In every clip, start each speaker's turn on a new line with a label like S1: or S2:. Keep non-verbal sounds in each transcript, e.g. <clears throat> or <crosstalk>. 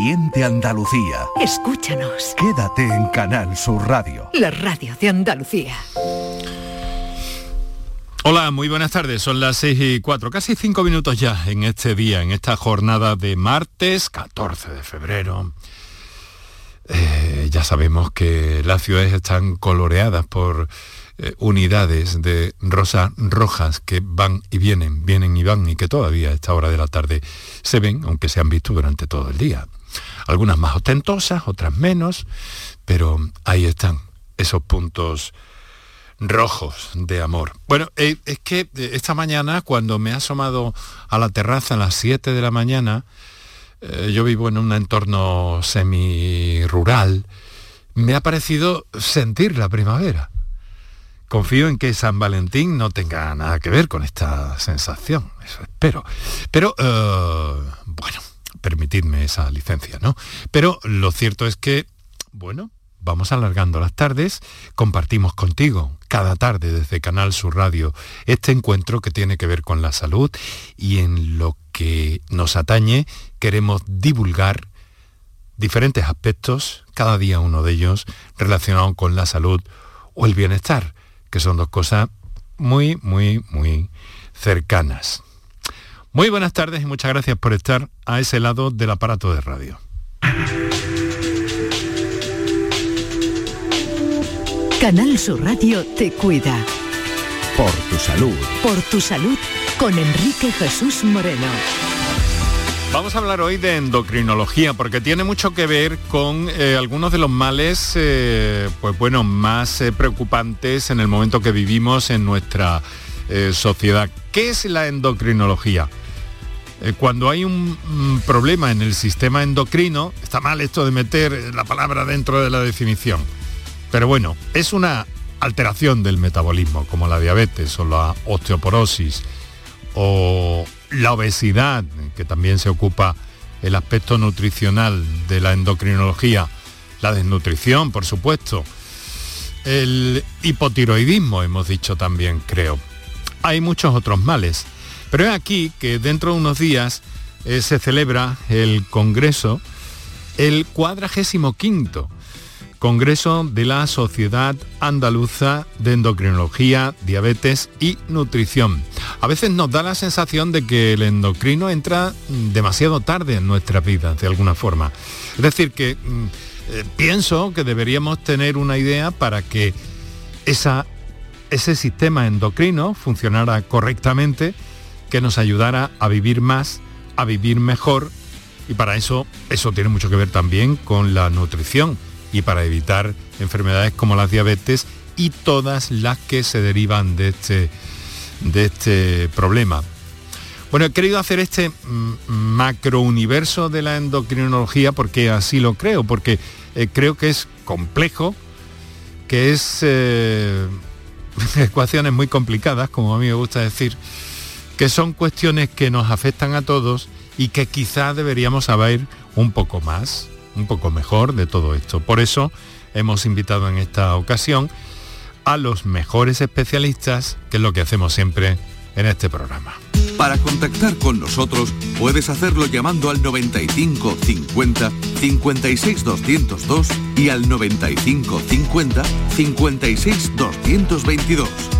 S1: Andalucía.
S2: Escúchanos.
S1: Quédate en Canal Sur Radio.
S2: La radio de Andalucía.
S3: Hola, muy buenas tardes. Son las 6 y 4, casi 5 minutos ya en este día, en esta jornada de martes 14 de febrero. Eh, ya sabemos que las ciudades están coloreadas por eh, unidades de rosas rojas que van y vienen, vienen y van y que todavía a esta hora de la tarde se ven, aunque se han visto durante todo el día. Algunas más ostentosas, otras menos, pero ahí están esos puntos rojos de amor. Bueno, eh, es que eh, esta mañana cuando me he asomado a la terraza a las 7 de la mañana, eh, yo vivo en un entorno semi-rural, me ha parecido sentir la primavera. Confío en que San Valentín no tenga nada que ver con esta sensación, eso espero. Pero, bueno, permitidme esa licencia, ¿no? Pero lo cierto es que, bueno, vamos alargando las tardes, compartimos contigo cada tarde desde Canal Sur Radio este encuentro que tiene que ver con la salud y en lo que nos atañe queremos divulgar diferentes aspectos, cada día uno de ellos relacionado con la salud o el bienestar, que son dos cosas muy, muy, muy cercanas. Muy buenas tardes y muchas gracias por estar a ese lado del aparato de radio.
S2: Canal Sur Radio te cuida.
S1: Por tu salud.
S2: Por tu salud con Enrique Jesús Moreno.
S3: Vamos a hablar hoy de endocrinología porque tiene mucho que ver con eh, algunos de los males, eh, pues bueno, más eh, preocupantes en el momento que vivimos en nuestra sociedad. ¿Qué es la endocrinología? Eh, cuando hay un, problema en el sistema endocrino, está mal esto de meter la palabra dentro de la definición, pero bueno, es una alteración del metabolismo, como la diabetes o la osteoporosis o la obesidad, que también se ocupa el aspecto nutricional de la endocrinología, la desnutrición, por supuesto, el hipotiroidismo, hemos dicho también, creo. Hay muchos otros males. Pero es aquí que dentro de unos días eh, se celebra el Congreso, el 45 Congreso de la Sociedad Andaluza de Endocrinología, Diabetes y Nutrición. A veces nos da la sensación de que el endocrino entra demasiado tarde en nuestra vida, de alguna forma. Es decir, que mm, eh, pienso que deberíamos tener una idea para que esa, ese sistema endocrino funcionara correctamente que nos ayudara a vivir más, a vivir mejor y para eso eso tiene mucho que ver también con la nutrición y para evitar enfermedades como la diabetes y todas las que se derivan de este, de este problema. Bueno, he querido hacer este macrouniverso de la endocrinología porque así lo creo, porque eh, creo que es complejo, que es eh, <laughs> ecuaciones muy complicadas, como a mí me gusta decir, que son cuestiones que nos afectan a todos y que quizá deberíamos saber un poco más, un poco mejor de todo esto. Por eso hemos invitado en esta ocasión a los mejores especialistas, que es lo que hacemos siempre en este programa.
S4: Para contactar con nosotros puedes hacerlo llamando al 95 50 56 202 y al 95 50 56 222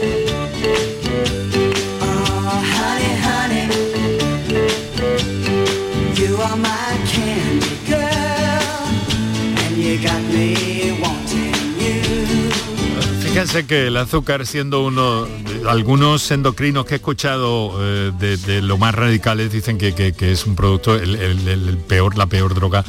S3: Fíjense que el azúcar siendo uno, de, algunos endocrinos que he escuchado eh, de, lo más radicales dicen que, es un producto, el, peor, la peor droga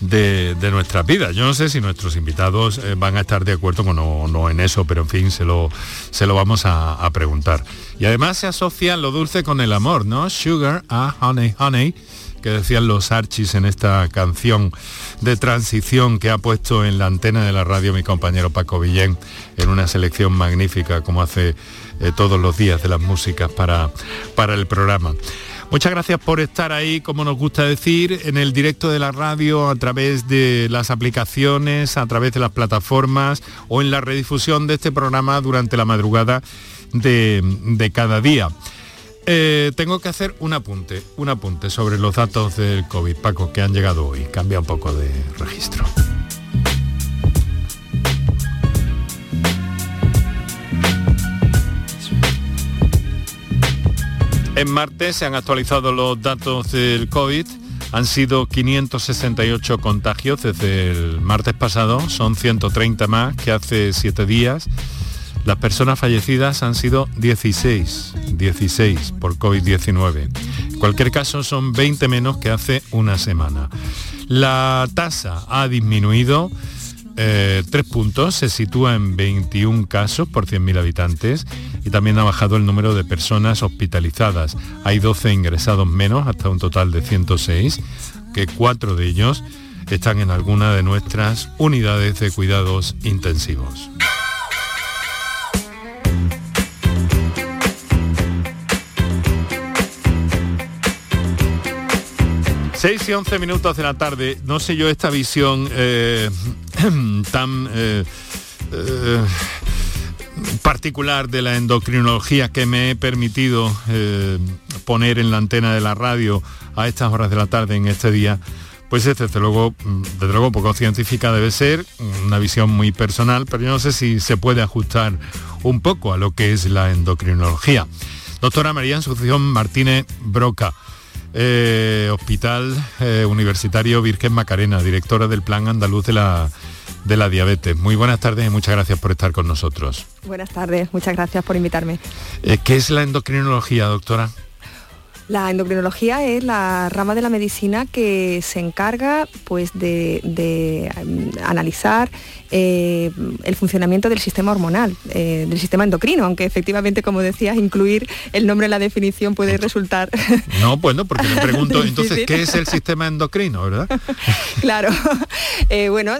S3: de, nuestras vidas. Yo no sé si nuestros invitados eh, van a estar de acuerdo o no, en eso, pero en fin, se lo, se lo vamos a, a, preguntar. Y además se asocia lo dulce con el amor, ¿no? Sugar a honey, honey que decían los Archis en esta canción de transición que ha puesto en la antena de la radio mi compañero Paco Villén en una selección magnífica como hace eh, todos los días de las músicas para, para el programa. Muchas gracias por estar ahí, como nos gusta decir, en el directo de la radio, a través de las aplicaciones, a través de las plataformas o en la redifusión de este programa durante la madrugada de, cada día. Eh, tengo que hacer un apunte, un apunte sobre los datos del COVID, Paco, que han llegado hoy. Cambia un poco de registro. En martes se han actualizado los datos del COVID. Han sido 568 contagios desde el martes pasado, son 130 más que hace siete días. Las personas fallecidas han sido 16, 16 por COVID-19. En cualquier caso, son 20 menos que hace una semana. La tasa ha disminuido eh, tres puntos, se sitúa en 21 casos por 100.000 habitantes y también ha bajado el número de personas hospitalizadas. Hay 12 ingresados menos, hasta un total de 106, que cuatro de ellos están en alguna de nuestras unidades de cuidados intensivos. 6 y 11 minutos de la tarde, no sé yo esta visión eh, <clears throat> tan eh, eh, particular de la endocrinología que me he permitido poner en la antena de la radio a estas horas de la tarde en este día, pues es desde luego, desde luego poco científica debe ser, una visión muy personal, pero yo no sé si se puede ajustar un poco a lo que es la endocrinología. Doctora María Asunción Martínez Broca, eh, Hospital eh, Universitario Virgen Macarena, directora del Plan Andaluz de la, de la Diabetes. Muy buenas tardes y muchas gracias por estar con nosotros.
S5: Buenas tardes, muchas gracias por invitarme.
S3: Eh, ¿Qué es la endocrinología, doctora?
S5: La endocrinología es la rama de la medicina que se encarga pues, de, mm, analizar eh, el funcionamiento del sistema hormonal, eh, del sistema endocrino, aunque efectivamente, como decías, incluir el nombre en la definición puede resultar...
S3: No, bueno, porque me pregunto <laughs> entonces, ¿qué es el sistema endocrino, verdad? <laughs>
S5: claro. Eh, bueno,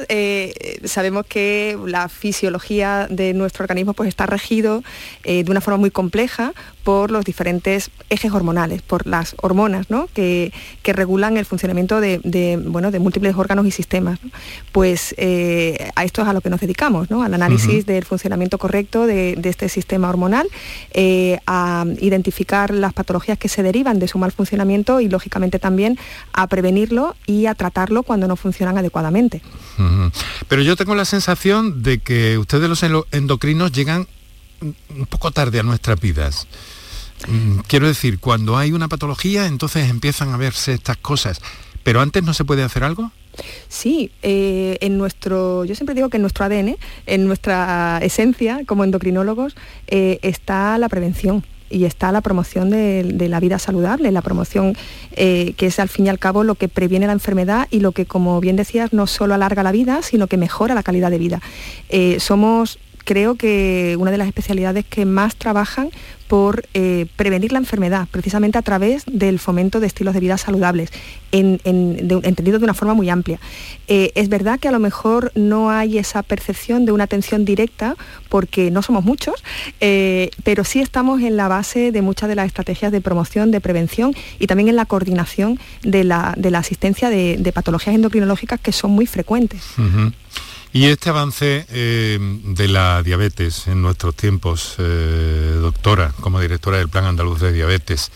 S5: sabemos que la fisiología de nuestro organismo pues, está regido de una forma muy compleja por los diferentes ejes hormonales, por las hormonas que, regulan el funcionamiento de, bueno, de múltiples órganos y sistemas. Pues eh, a esto es a lo que nos dedicamos, al análisis del funcionamiento correcto de, este sistema hormonal, eh, a identificar las patologías que se derivan de su mal funcionamiento y lógicamente también a prevenirlo y a tratarlo cuando no funcionan adecuadamente.
S3: Pero yo tengo la sensación de que ustedes los endocrinos llegan un poco tarde a nuestras vidas. Mm, quiero decir, cuando hay una patología, entonces empiezan a verse estas cosas. ¿Pero antes no se puede hacer algo?
S5: Sí, eh, en nuestro, yo siempre digo que en nuestro ADN, en nuestra esencia como endocrinólogos, eh, está la prevención y está la promoción de, la vida saludable, la promoción eh, que es al fin y al cabo lo que previene la enfermedad y lo que, como bien decías, no solo alarga la vida, sino que mejora la calidad de vida. somos creo que una de las especialidades que más trabajan por eh, prevenir la enfermedad, precisamente a través del fomento de estilos de vida saludables, entendido de una forma muy amplia. Eh, es verdad que a lo mejor no hay esa percepción de una atención directa porque no somos muchos, eh, pero sí estamos en la base de muchas de las estrategias de promoción, de prevención y también en la coordinación de la, asistencia de, patologías endocrinológicas que son muy frecuentes.
S3: Y este avance eh, de la diabetes en nuestros tiempos, eh, doctora, como directora del Plan Andaluz de Diabetes,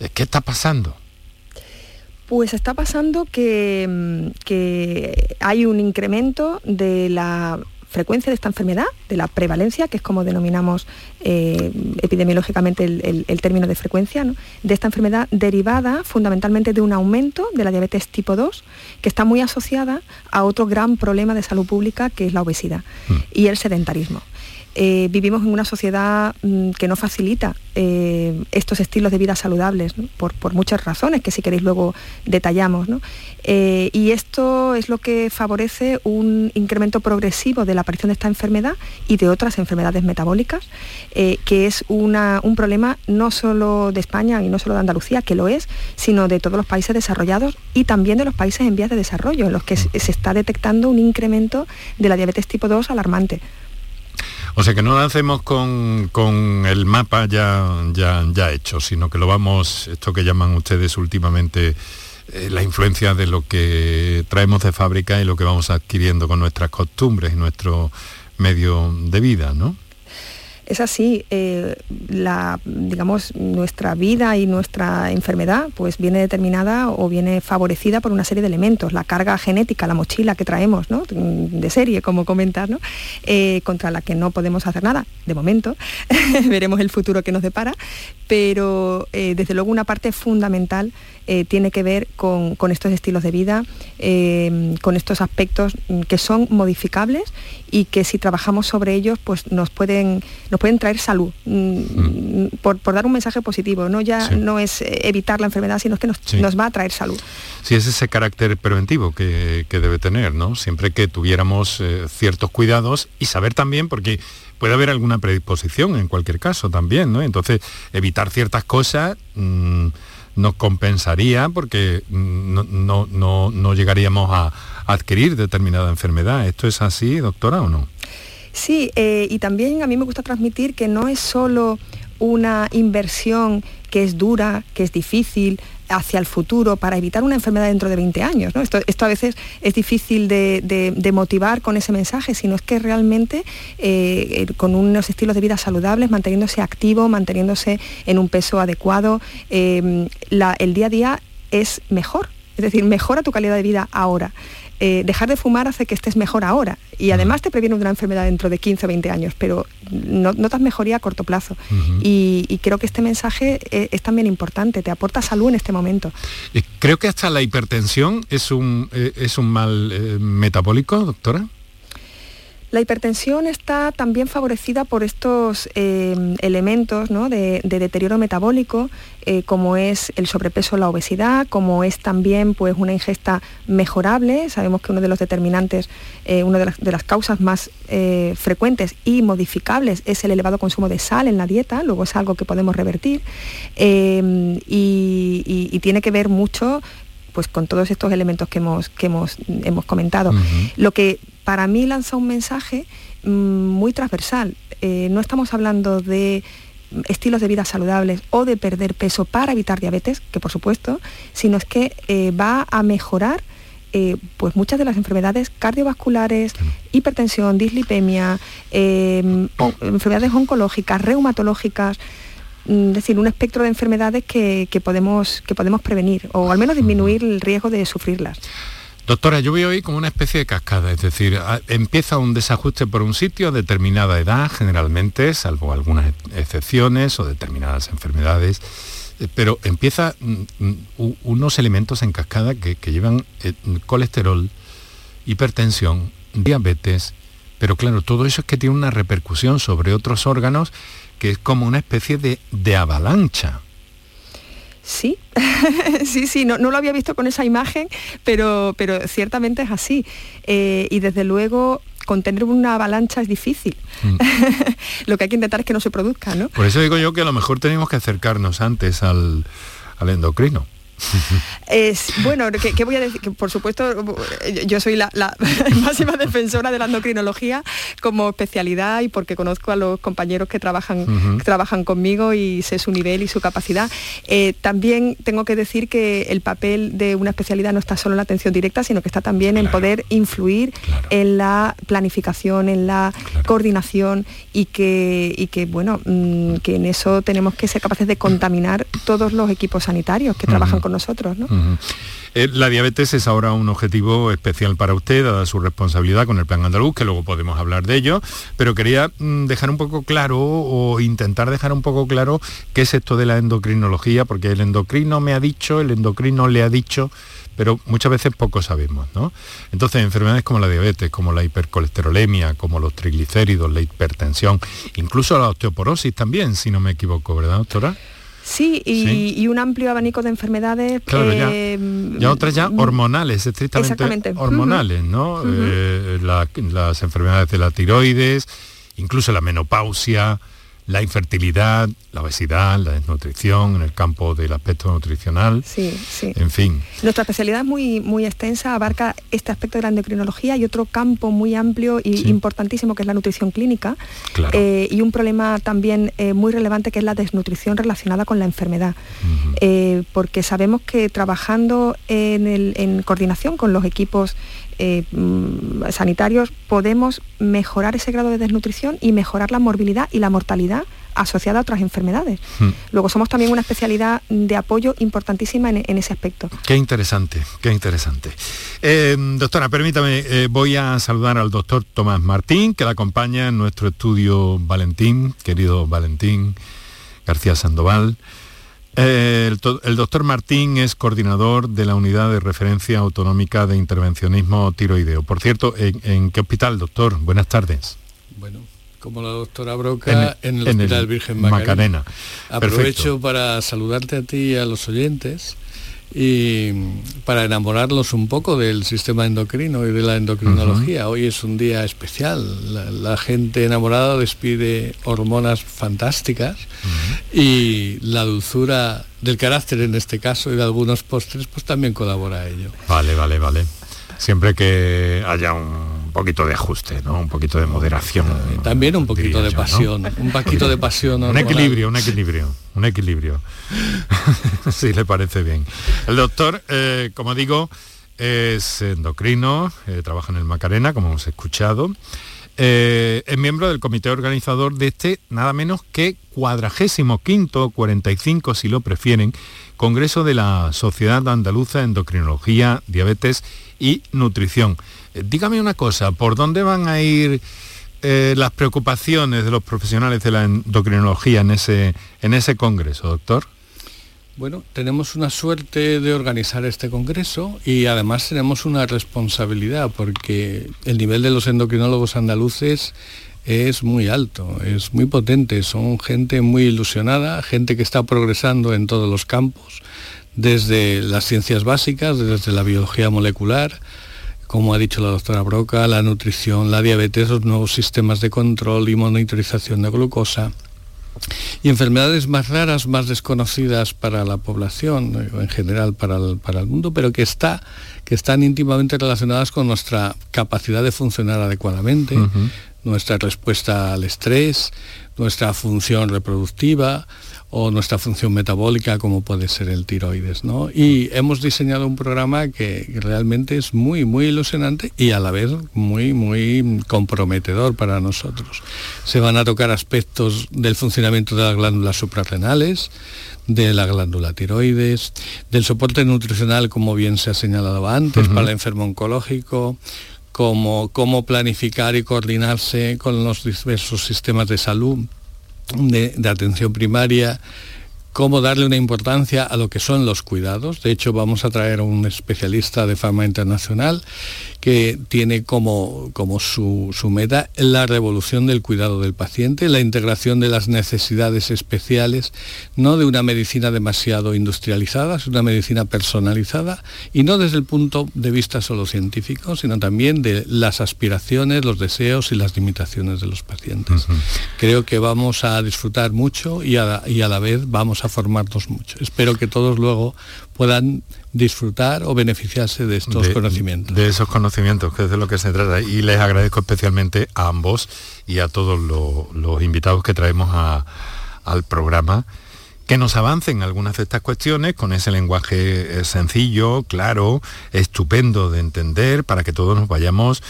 S3: eh, ¿qué está pasando?
S5: Pues está pasando que, mm, que hay un incremento de la frecuencia de esta enfermedad, de la prevalencia, que es como denominamos eh, epidemiológicamente el, término de frecuencia, de esta enfermedad derivada fundamentalmente de un aumento de la diabetes tipo 2, que está muy asociada a otro gran problema de salud pública, que es la obesidad mm. y el sedentarismo. Eh, vivimos en una sociedad mm, que no facilita eh, estos estilos de vida saludables, por, muchas razones que si queréis luego detallamos. Eh, y esto es lo que favorece un incremento progresivo de la aparición de esta enfermedad y de otras enfermedades metabólicas, que es un problema no solo de España y no solo de Andalucía, que lo es, sino de todos los países desarrollados y también de los países en vías de desarrollo, en los que se está detectando un incremento de la diabetes tipo 2 alarmante.
S3: O sea que no lo hacemos con, con el mapa ya, ya, ya hecho, sino que lo vamos, esto que llaman ustedes últimamente eh, la influencia de lo que traemos de fábrica y lo que vamos adquiriendo con nuestras costumbres y nuestro medio de vida, ¿no?
S5: Es así, eh, la, digamos, nuestra vida y nuestra enfermedad pues viene determinada o viene favorecida por una serie de elementos, la carga genética, la mochila que traemos ¿no? de serie, como comentar, ¿no? Eh, contra la que no podemos hacer nada, de momento, <laughs> veremos el futuro que nos depara, pero eh, desde luego una parte fundamental tiene que ver con, con, estos estilos de vida, con estos aspectos que son modificables y que si trabajamos sobre ellos pues nos pueden, nos pueden traer salud, mm, mm. por, dar un mensaje positivo, no ya no es evitar la enfermedad, sino que nos, va a traer salud.
S3: Sí, es ese carácter preventivo que, debe tener, ¿no? Siempre que tuviéramos eh, ciertos cuidados y saber también, porque puede haber alguna predisposición en cualquier caso también, ¿no? Entonces, evitar ciertas cosas mm, nos compensaría porque no, no llegaríamos a adquirir determinada enfermedad. ¿Esto es así, doctora, o no?
S5: Sí, eh, y también a mí me gusta transmitir que no es solo una inversión que es dura, que es difícil hacia el futuro para evitar una enfermedad dentro de 20 años. Esto, a veces es difícil de, motivar con ese mensaje, sino es que realmente eh, eh, con unos estilos de vida saludables, manteniéndose activo, manteniéndose en un peso adecuado, el día a día es mejor. Es decir, mejora tu calidad de vida ahora. Eh, dejar de fumar hace que estés mejor ahora y además te previene una enfermedad dentro de 15 o 20 años, pero no, notas mejoría a corto plazo. y, creo que este mensaje eh, es, también importante, te aporta salud en este momento.
S3: Creo que hasta la hipertensión es un, eh, es un mal metabólico, doctora.
S5: La hipertensión está también favorecida por estos eh, elementos de, deterioro metabólico, eh, como es el sobrepeso la obesidad, como es también pues, una ingesta mejorable. Sabemos que uno de los determinantes, eh, una de las, causas más frecuentes y modificables es el elevado consumo de sal en la dieta, luego es algo que podemos revertir y, tiene que ver mucho pues con todos estos elementos que hemos, que hemos, hemos comentado. Lo que para mí lanza un mensaje mm, muy transversal. Eh, no estamos hablando de estilos de vida saludables o de perder peso para evitar diabetes, que por supuesto, sino es que eh, va a mejorar eh, pues muchas de las enfermedades cardiovasculares, hipertensión, dislipemia, em, enfermedades oncológicas, reumatológicas, es decir, un espectro de enfermedades que, podemos, que podemos prevenir o al menos disminuir el riesgo de sufrirlas.
S3: Doctora, yo veo hoy como una especie de cascada, es decir, empieza un desajuste por un sitio a determinada edad, generalmente, salvo algunas excepciones o determinadas enfermedades, eh, pero empieza mm, mm, unos elementos en cascada que, llevan eh, colesterol, hipertensión, diabetes, pero claro, todo eso es que tiene una repercusión sobre otros órganos que es como una especie de, de avalancha.
S5: Sí, <laughs> sí, sí, no, lo había visto con esa imagen, pero, pero ciertamente es así. Eh, y desde luego contener una avalancha es difícil. Mm. <laughs> lo que hay que intentar es que no se produzca, ¿no?
S3: Por eso digo yo que a lo mejor tenemos que acercarnos antes al, al endocrino. <laughs>
S5: Es, bueno, ¿qué, voy a decir? Que por supuesto, yo soy la, <laughs> máxima defensora de la endocrinología como especialidad y porque conozco a los compañeros que trabajan, trabajan conmigo y sé su nivel y su capacidad. Eh, también tengo que decir que el papel de una especialidad no está solo en la atención directa, sino que está también en poder influir en la planificación, en la coordinación y que, y que, bueno, mm, que en eso tenemos que ser capaces de contaminar todos los equipos sanitarios que trabajan con nosotros. ¿no?
S3: Eh, la diabetes es ahora un objetivo especial para usted, dada su responsabilidad con el Plan Andaluz, que luego podemos hablar de ello, pero quería mm, dejar un poco claro o intentar dejar un poco claro qué es esto de la endocrinología, porque el endocrino me ha dicho, el endocrino le ha dicho, pero muchas veces poco sabemos, ¿no? Entonces, enfermedades como la diabetes, como la hipercolesterolemia, como los triglicéridos, la hipertensión, incluso la osteoporosis también, si no me equivoco, ¿verdad, doctora?
S5: Sí y, un amplio abanico de enfermedades.
S3: Eh, ya, otras ya hormonales, estrictamente hormonales, ¿no? Eh, las enfermedades de la tiroides, incluso la menopausia, la infertilidad, la obesidad, la desnutrición, en el campo del aspecto nutricional.
S5: Sí, sí.
S3: En fin.
S5: Nuestra especialidad es muy, muy extensa, abarca este aspecto de la endocrinología y otro campo muy amplio y importantísimo que es la nutrición clínica. Eh, y un problema también eh, muy relevante que es la desnutrición relacionada con la enfermedad. Eh, porque sabemos que trabajando en coordinación con los equipos eh, mm, sanitarios podemos mejorar ese grado de desnutrición y mejorar la morbilidad y la mortalidad asociada a otras enfermedades. Hmm. Luego somos también una especialidad de apoyo importantísima en, ese aspecto.
S3: Qué interesante, qué interesante. Eh, doctora, permítame, eh, voy a saludar al doctor Tomás Martín, que la acompaña en nuestro estudio Valentín, querido Valentín García Sandoval. Eh, el, doctor Martín es coordinador de la Unidad de Referencia Autonómica de Intervencionismo Tiroideo. Por cierto, ¿en, qué hospital, doctor? Buenas tardes.
S6: Bueno, como la doctora Broca, en, el Hospital Virgen Macarena. Aprovecho para saludarte a ti y a los oyentes y para enamorarlos un poco del sistema endocrino y de la endocrinología. Hoy es un día especial, la, gente enamorada despide hormonas fantásticas y la dulzura del carácter en este caso y de algunos postres pues también colabora a ello.
S3: Vale, vale, vale. Siempre que haya un poquito de ajuste, ¿no? Un poquito de moderación.
S6: También un poquito de pasión, un poquito de pasión.
S3: Un equilibrio, un equilibrio, un equilibrio. <laughs> si le parece bien. El doctor, eh, como digo, es endocrino, eh, trabaja en el Macarena, como hemos escuchado. Eh, es miembro del comité organizador de este, nada menos que cuadragésimo quinto, 45 si lo prefieren, Congreso de la Sociedad Andaluza de Endocrinología, Diabetes y Nutrición. Dígame una cosa, ¿por dónde van a ir eh, las preocupaciones de los profesionales de la endocrinología en ese, en ese congreso, doctor?
S6: Bueno, tenemos una suerte de organizar este congreso y además tenemos una responsabilidad porque el nivel de los endocrinólogos andaluces es muy alto, es muy potente, son gente muy ilusionada, gente que está progresando en todos los campos, desde las ciencias básicas, desde la biología molecular, como ha dicho la doctora Broca, la nutrición, la diabetes, los nuevos sistemas de control y monitorización de glucosa. Y enfermedades más raras, más desconocidas para la población, en general para el, para el mundo, pero que, está, que están íntimamente relacionadas con nuestra capacidad de funcionar adecuadamente, nuestra respuesta al estrés, nuestra función reproductiva, o nuestra función metabólica como puede ser el tiroides. ¿no? Y hemos diseñado un programa que realmente es muy, muy ilusionante y a la vez muy, muy comprometedor para nosotros. Se van a tocar aspectos del funcionamiento de las glándulas suprarrenales, de la glándula tiroides, del soporte nutricional, como bien se ha señalado antes, para el enfermo oncológico, como cómo planificar y coordinarse con los diversos sistemas de salud de, atención primaria, cómo darle una importancia a lo que son los cuidados. De hecho, vamos a traer a un especialista de fama internacional que tiene como, como su, meta la revolución del cuidado del paciente, la integración de las necesidades especiales, no de una medicina demasiado industrializada, es una medicina personalizada y no desde el punto de vista solo científico, sino también de las aspiraciones, los deseos y las limitaciones de los pacientes. Creo que vamos a disfrutar mucho y a, y a la vez vamos a formarnos mucho. Espero que todos luego puedan disfrutar o beneficiarse de estos conocimientos.
S3: De esos conocimientos, que es de lo que se trata. Y les agradezco especialmente a ambos y a todos los, invitados que traemos al programa que nos avancen algunas de estas cuestiones con ese lenguaje eh, sencillo, claro, estupendo de entender, para que todos nos vayamos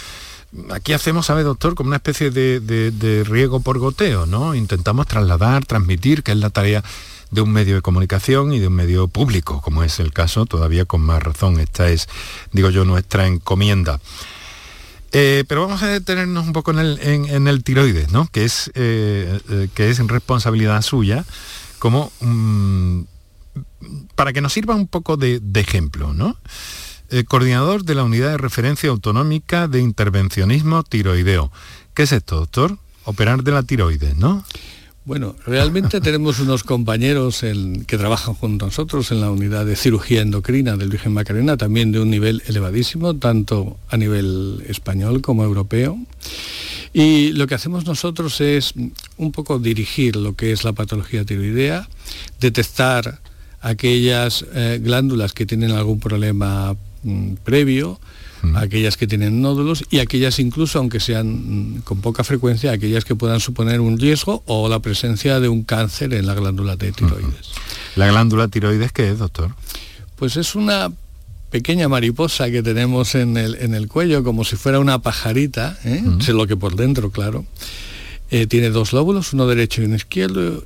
S3: aquí hacemos, ¿sabe, doctor? Como una especie de, de, riego por goteo, ¿no? Intentamos trasladar, transmitir, que es la tarea de un medio de comunicación y de un medio público, como es el caso, todavía con más razón. Esta es, digo yo, nuestra encomienda. Eh, pero vamos a detenernos un poco en el, tiroides, ¿no? que, es, eh, eh, que es responsabilidad suya, como mm, para que nos sirva un poco de, de ejemplo. ¿no? coordinador de la Unidad de Referencia Autonómica de Intervencionismo Tiroideo. ¿Qué es esto, doctor? Operar de la tiroides, ¿no?
S6: Bueno, realmente <laughs> tenemos unos compañeros que trabajan junto a nosotros en la unidad de cirugía endocrina del Virgen Macarena, también de un nivel elevadísimo, tanto a nivel español como europeo. Y lo que hacemos nosotros es un poco dirigir lo que es la patología tiroidea, detectar aquellas eh, glándulas que tienen algún problema mm, previo, aquellas que tienen nódulos y aquellas incluso, aunque sean mm, con poca frecuencia, aquellas que puedan suponer un riesgo o la presencia de un cáncer en la glándula de tiroides.
S3: ¿La glándula tiroides qué es, doctor?
S6: Pues es una pequeña mariposa que tenemos en el, en el cuello, como si fuera una pajarita, ¿eh? sé lo que por dentro, claro. Eh, tiene dos lóbulos, uno derecho y uno izquierdo,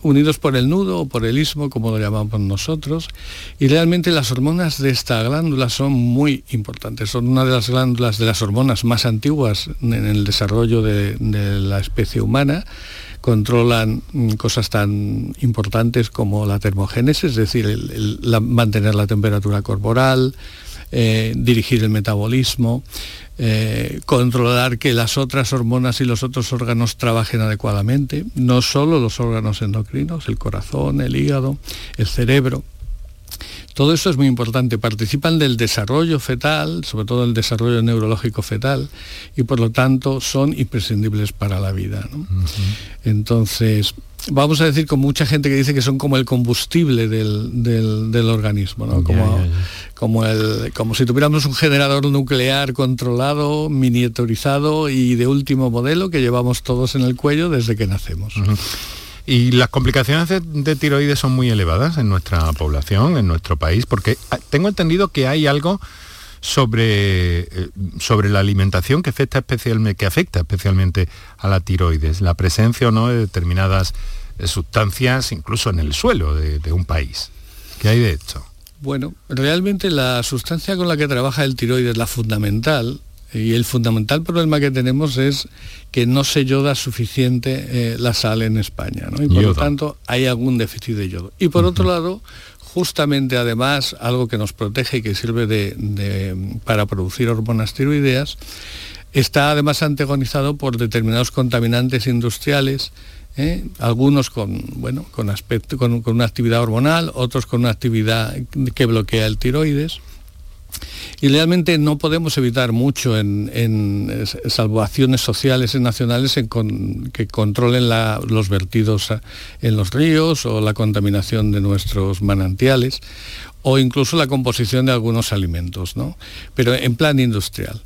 S6: unidos por el nudo o por el istmo, como lo llamamos nosotros. Y realmente las hormonas de esta glándula son muy importantes. Son una de las glándulas de las hormonas más antiguas en el desarrollo de, la especie humana controlan mm, cosas tan importantes como la termogénesis, es decir, mantener la temperatura corporal, eh, dirigir el metabolismo, eh, controlar que las otras hormonas y los otros órganos trabajen adecuadamente, no solo los órganos endocrinos, el corazón, el hígado, el cerebro. Todo eso es muy importante. Participan del desarrollo fetal, sobre todo el desarrollo neurológico fetal, y por lo tanto son imprescindibles para la vida. Entonces, vamos a decir con mucha gente que dice que son como el combustible del, organismo, como, Como, el, como si tuviéramos un generador nuclear controlado, miniaturizado y de último modelo que llevamos todos en el cuello desde que nacemos.
S3: Y las complicaciones de, tiroides son muy elevadas en nuestra población, en nuestro país, porque ah, tengo entendido que hay algo sobre, eh, sobre la alimentación que afecta, especialmente, que afecta especialmente a la tiroides, la presencia o no de determinadas eh, sustancias incluso en el suelo de, de un país. ¿Qué hay de esto?
S6: Bueno, realmente la sustancia con la que trabaja el tiroides, la fundamental, y el fundamental problema que tenemos es que no se yoda suficiente eh, la sal en España, ¿no? y por lo tanto hay algún déficit de yodo. Y por otro lado, justamente además algo que nos protege y que sirve para producir hormonas tiroideas, está además antagonizado por determinados contaminantes industriales, ¿eh? algunos con, bueno, con, aspecto, con una actividad hormonal, otros con una actividad que bloquea el tiroides y realmente no podemos evitar mucho en, salvaciones sociales y nacionales que controlen los vertidos en los ríos o la contaminación de nuestros manantiales o incluso la composición de algunos alimentos, ¿no? pero en plan industrial.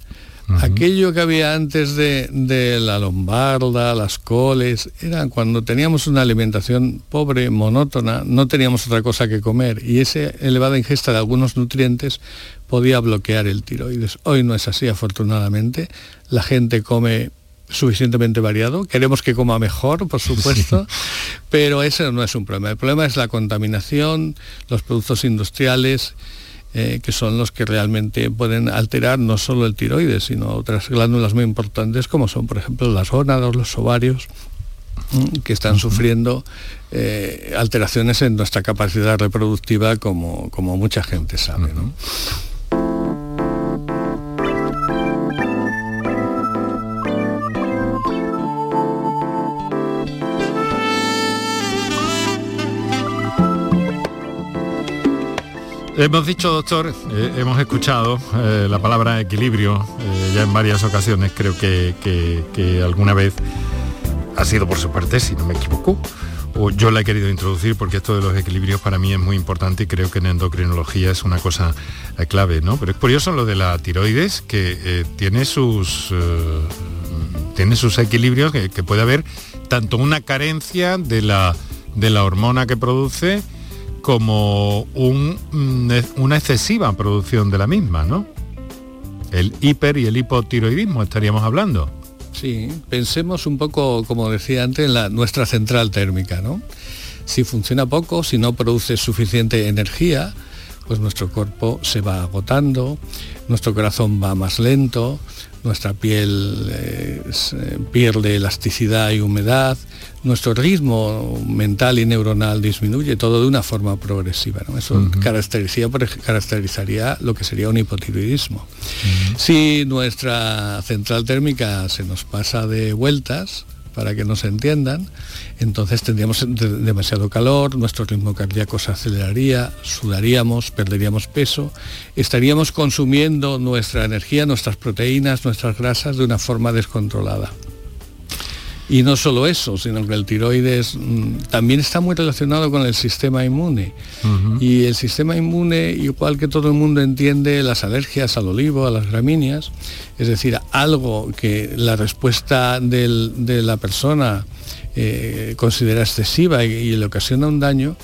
S6: Aquello que había antes de, la lombarda, las coles, era cuando teníamos una alimentación pobre, monótona, no teníamos otra cosa que comer y esa elevada ingesta de algunos nutrientes podía bloquear el tiroides. Hoy no es así, afortunadamente. La gente come suficientemente variado. Queremos que coma mejor, por supuesto, <laughs> pero ese no es un problema. El problema es la contaminación, los productos industriales eh, que son los que realmente pueden alterar no solo el tiroides, sino otras glándulas muy importantes como son, por ejemplo, las gónadas, los ovarios, mm, que están sufriendo eh, alteraciones en nuestra capacidad reproductiva como, como mucha gente sabe.
S3: Hemos dicho, doctor, eh, hemos escuchado eh, la palabra equilibrio eh, ya en varias ocasiones, creo que, alguna vez ha sido por su parte, si no me equivoco, o yo la he querido introducir porque esto de los equilibrios para mí es muy importante y creo que en endocrinología es una cosa clave, ¿no? Pero es curioso lo de la tiroides, que tiene, sus, tiene sus equilibrios, que, puede haber tanto una carencia de la, de la hormona que produce, como mm, una excesiva producción de la misma, ¿no? El hiper y el hipotiroidismo estaríamos hablando.
S6: Sí, pensemos un poco, como decía antes, en la, nuestra central térmica, ¿no? Si funciona poco, si no produce suficiente energía, pues nuestro cuerpo se va agotando, nuestro corazón va más lento, nuestra piel eh, eh, pierde elasticidad y humedad, nuestro ritmo mental y neuronal disminuye, todo de una forma progresiva. Eso caracterizaría, lo que sería un hipotiroidismo. Si nuestra central térmica se nos pasa de vueltas, para que nos entiendan, entonces tendríamos demasiado calor, nuestro ritmo cardíaco se aceleraría, sudaríamos, perderíamos peso, estaríamos consumiendo nuestra energía, nuestras proteínas, nuestras grasas de una forma descontrolada. Y no solo eso, sino que el tiroides mm, también está muy relacionado con el sistema inmune. Y el sistema inmune, igual que todo el mundo entiende las alergias al olivo, a las gramíneas, es decir, algo que la respuesta de la persona eh, considera excesiva y, le ocasiona un daño,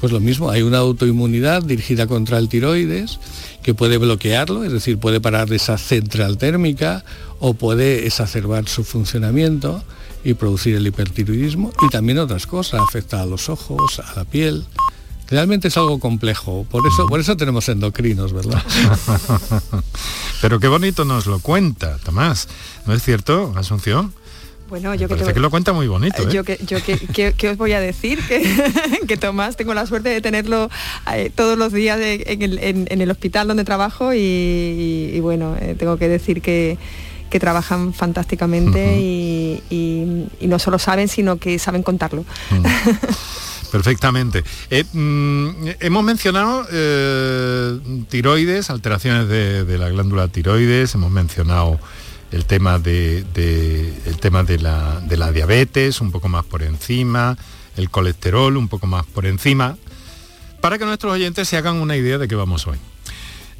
S6: pues lo mismo, hay una autoinmunidad dirigida contra el tiroides que puede bloquearlo, es decir, puede parar esa central térmica o puede exacerbar su funcionamiento y producir el hipertiroidismo y también otras cosas, afecta a los ojos, a la piel. Realmente es algo complejo, por eso, por eso tenemos endocrinos, ¿verdad? <laughs>
S3: Pero qué bonito nos lo cuenta, Tomás. ¿No es cierto, Asunción?
S5: Bueno, yo
S3: que, que lo cuenta muy bonito. ¿eh?
S5: Yo, que, yo que, os voy a decir <laughs> que, Tomás tengo la suerte de tenerlo eh, todos los días en el, hospital donde trabajo y, bueno, eh, tengo que decir que, que trabajan fantásticamente y, no solo saben, sino que saben contarlo. <laughs>
S3: Perfectamente. Eh, mm, hemos mencionado eh, tiroides, alteraciones de, la glándula tiroides, hemos mencionado el tema de, el tema de la, de la diabetes, un poco más por encima, el colesterol, un poco más por encima, para que nuestros oyentes se hagan una idea de qué vamos hoy.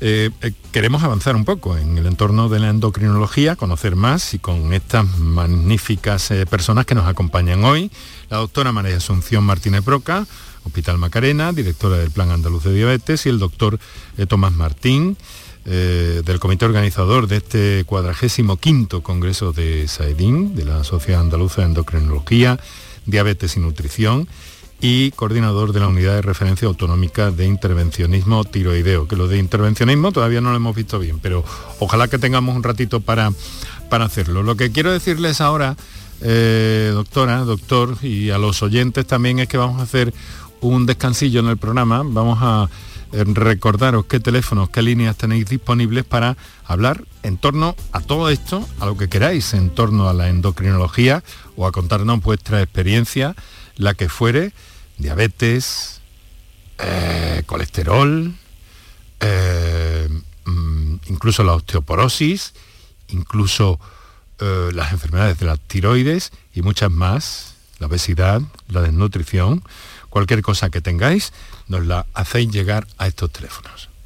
S3: Eh, eh, queremos avanzar un poco en el entorno de la endocrinología, conocer más y con estas magníficas eh, personas que nos acompañan hoy, la doctora María Asunción Martínez Broca, Hospital Macarena, directora del Plan Andaluz de Diabetes, y el doctor Tomás Martín, del comité organizador de este 45 Congreso de SAEDIN, de la Sociedad Andaluza de Endocrinología, Diabetes y Nutrición, y coordinador de la Unidad de Referencia Autonómica de Intervencionismo Tiroideo, que lo de intervencionismo todavía no lo hemos visto bien, pero ojalá que tengamos un ratito para, para hacerlo. Lo que quiero decirles ahora, eh, doctora, doctor, y a los oyentes también es que vamos a hacer un descansillo en el programa, vamos a eh, recordaros qué teléfonos, qué líneas tenéis disponibles para hablar en torno a todo esto, a lo que queráis, en torno a la endocrinología o a contarnos vuestra experiencia, la que fuere, diabetes, eh, colesterol, eh, mm, incluso la osteoporosis, incluso eh, las enfermedades de las tiroides y muchas más, la obesidad, la desnutrición, cualquier cosa que tengáis, nos la hacéis llegar a estos teléfonos.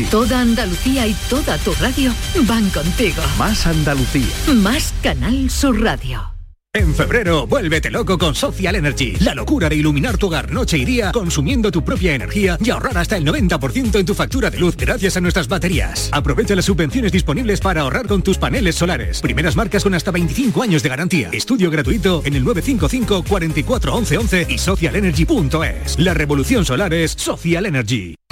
S2: Toda Andalucía y toda tu radio van contigo.
S1: Más Andalucía.
S2: Más Canal Sur Radio.
S7: En febrero, vuélvete loco con Social Energy. La locura de iluminar tu hogar noche y día consumiendo tu propia energía y ahorrar hasta el 90% en tu factura de luz gracias a nuestras baterías. Aprovecha las subvenciones disponibles para ahorrar con tus paneles solares. Primeras marcas con hasta 25 años de garantía. Estudio gratuito en el 955 44 11 11 y socialenergy.es. La revolución solar es Social Energy.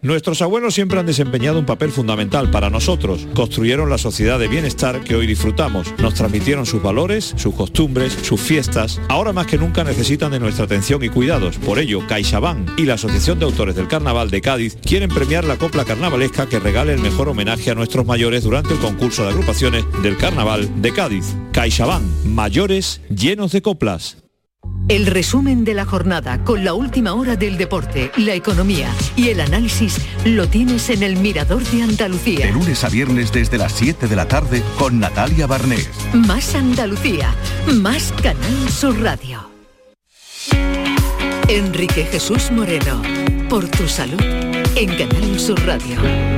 S8: Nuestros abuelos siempre han desempeñado un papel fundamental para nosotros. Construyeron la sociedad de bienestar que hoy disfrutamos. Nos transmitieron sus valores, sus costumbres, sus fiestas. Ahora más que nunca necesitan de nuestra atención y cuidados. Por ello, CaixaBank y la Asociación de Autores del Carnaval de Cádiz quieren premiar la copla carnavalesca que regale el mejor homenaje a nuestros mayores durante el concurso de agrupaciones del Carnaval de Cádiz. CaixaBank, mayores llenos de coplas.
S2: El resumen de la jornada con la última hora del deporte, la economía y el análisis lo tienes en el Mirador de Andalucía.
S1: De lunes a viernes desde las 7 de la tarde con Natalia
S2: Barnés. Más Andalucía, más Canal Sur Radio. Enrique Jesús Moreno, por tu salud, en Canal Sur Radio.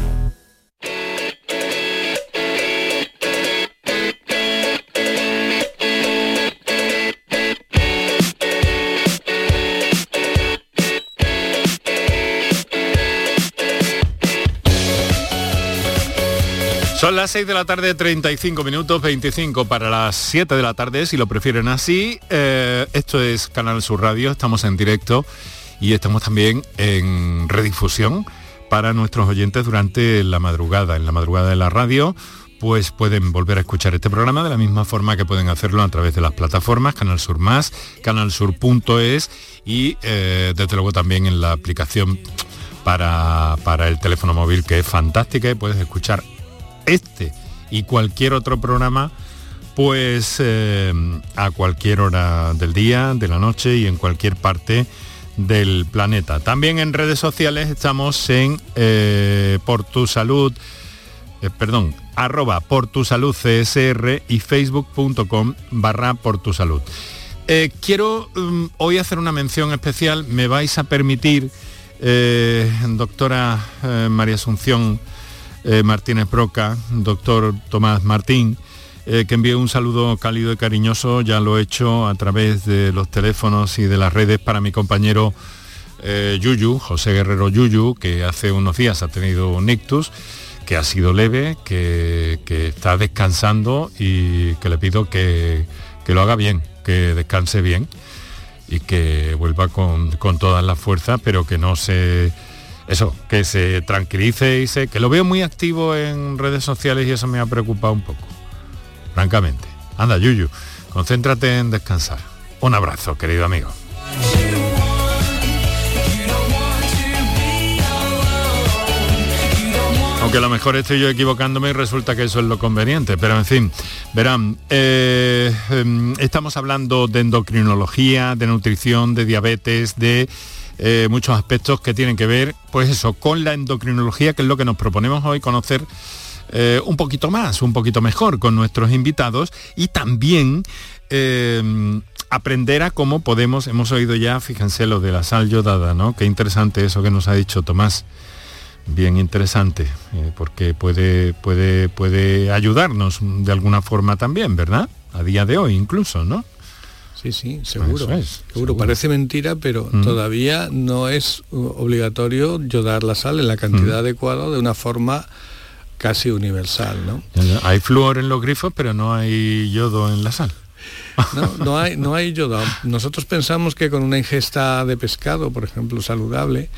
S3: Son las 6 de la tarde, 35 minutos, 25 para las 7 de la tarde, si lo prefieren así. Eh, esto es Canal Sur Radio, estamos en directo y estamos también en redifusión para nuestros oyentes durante la madrugada. En la madrugada de la radio, pues pueden volver a escuchar este programa de la misma forma que pueden hacerlo a través de las plataformas Canal Sur Más, canalsur.es y eh, desde luego también en la aplicación para, para el teléfono móvil que es fantástica y puedes escuchar este y cualquier otro programa pues eh, a cualquier hora del día, de la noche y en cualquier parte del planeta. También en redes sociales estamos en eh, Por Tu Salud, eh, perdón, arroba Por Tu Salud CSR y facebook.com barra Por Tu Salud. quiero mm, hoy hacer una mención especial, me vais a permitir, doctora María Asunción, eh, Martínez Broca, doctor Tomás Martín, eh, que envíe un saludo cálido y cariñoso, ya lo he hecho a través de los teléfonos y de las redes para mi compañero eh, Yuyu, José Guerrero Yuyu, que hace unos días ha tenido un ictus, que ha sido leve, que, está descansando y que le pido que, lo haga bien, que descanse bien y que vuelva con, con todas las fuerzas, pero que no se eso, que se tranquilice y se, que lo veo muy activo en redes sociales y eso me ha preocupado un poco, francamente. Anda, Yuyu, concéntrate en descansar. Un abrazo, querido amigo. Aunque a lo mejor estoy yo equivocándome y resulta que eso es lo conveniente, pero en fin, verán, eh, em, estamos hablando de endocrinología, de nutrición, de diabetes, de eh, muchos aspectos que tienen que ver, pues eso, con la endocrinología, que es lo que nos proponemos hoy conocer eh, un poquito más, un poquito mejor con nuestros invitados y también eh, aprender a cómo podemos, hemos oído ya, fíjense lo de la sal yodada, ¿no? Qué interesante eso que nos ha dicho Tomás. Bien interesante, porque puede, puede, puede ayudarnos de alguna forma también, ¿verdad? A día de hoy incluso, ¿no?
S6: Sí, sí, seguro. seguro. Parece mentira, pero mm. todavía no es obligatorio yodar la sal en la cantidad mm. adecuada de una forma casi universal, ¿no?
S3: Hay flúor en los grifos, pero no hay yodo en la sal.
S6: No, no hay, no hay yodo. Nosotros pensamos que con una ingesta de pescado, por ejemplo, saludable,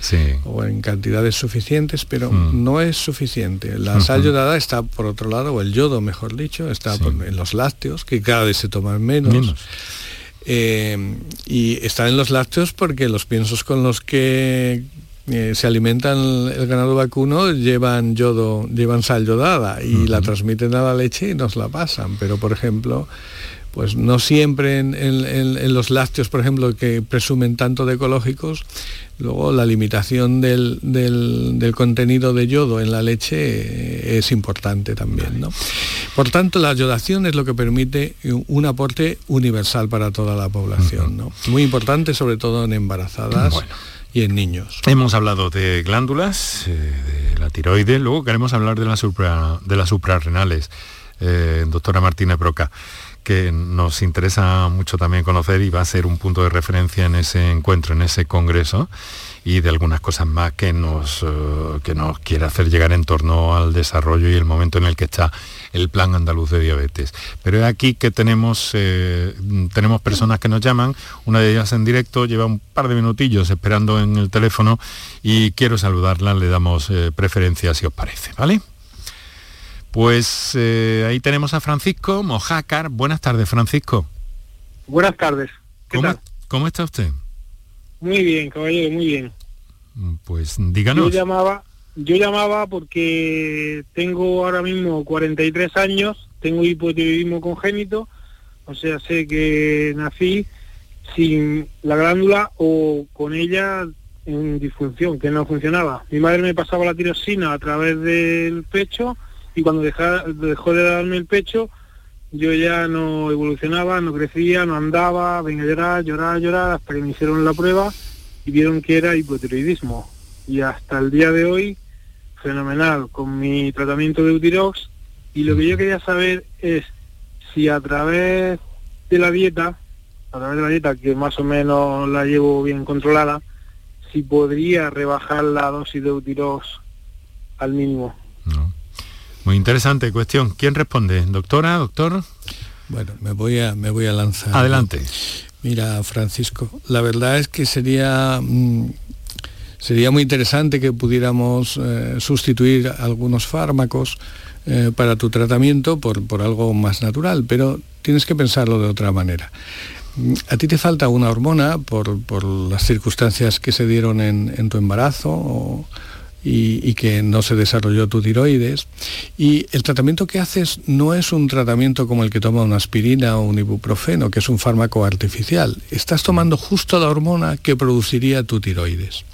S6: o en cantidades suficientes, pero mm. no es suficiente. La sal yodada está por otro lado, o el yodo, mejor dicho, está en los lácteos, que cada vez se toman menos. Eh, y están en los lácteos porque los piensos con los que eh, se alimentan el ganado vacuno llevan yodo, llevan sal yodada y la transmiten a la leche y nos la pasan. Pero por ejemplo, pues no siempre en, los lácteos, por ejemplo, que presumen tanto de ecológicos, luego la limitación del, contenido de yodo en la leche es importante también. ¿no? Por tanto, la yodación es lo que permite un aporte universal para toda la población. ¿no? Muy importante, sobre todo en embarazadas. y en niños.
S3: Hemos hablado de glándulas, eh, de la tiroides, luego queremos hablar de, la supra, de las suprarrenales. Eh, doctora Martínez Broca que nos interesa mucho también conocer y va a ser un punto de referencia en ese encuentro, en ese congreso y de algunas cosas más que nos, eh, que nos quiere hacer llegar en torno al desarrollo y el momento en el que está el plan andaluz de diabetes. Pero es aquí que tenemos, eh, tenemos personas que nos llaman, una de ellas en directo, lleva un par de minutillos esperando en el teléfono y quiero saludarla, le damos eh, preferencia si os parece, ¿vale? Pues eh, ahí tenemos a Francisco Mojácar. Buenas tardes, Francisco.
S9: Buenas tardes.
S3: ¿Cómo, está usted?
S9: Muy bien, caballero, muy bien.
S3: Pues díganos.
S9: Yo llamaba, yo llamaba porque tengo ahora mismo 43 años, tengo hipotiroidismo congénito, o sea, sé que nací sin la glándula o con ella en disfunción, que no funcionaba. Mi madre me pasaba la tiroxina a través del pecho y cuando dejó de darme el pecho, yo ya no evolucionaba, no crecía, no andaba, venía a llorar, llorar, llorar, hasta que me hicieron la prueba y vieron que era hipotiroidismo. Y hasta el día de hoy, fenomenal, con mi tratamiento de Utirox. Y lo que yo quería saber es si a través de la dieta, a través de la dieta que más o menos la llevo bien controlada, si podría rebajar la dosis de Utirox al mínimo.
S3: Muy interesante cuestión. ¿Quién responde? ¿Doctora, doctor?
S6: Bueno, me voy a, me voy a lanzar.
S3: Adelante.
S6: Mira, Francisco, la verdad es que sería, mm, sería muy interesante que pudiéramos eh, sustituir algunos fármacos eh, para tu tratamiento por, por algo más natural, pero tienes que pensarlo de otra manera. Mm, a ti te falta una hormona por, por las circunstancias que se dieron en, en tu embarazo o, y, que no se desarrolló tu tiroides. Y el tratamiento que haces no es un tratamiento como el que toma una aspirina o un ibuprofeno, que es un fármaco artificial. Estás tomando justo la hormona que produciría tu tiroides.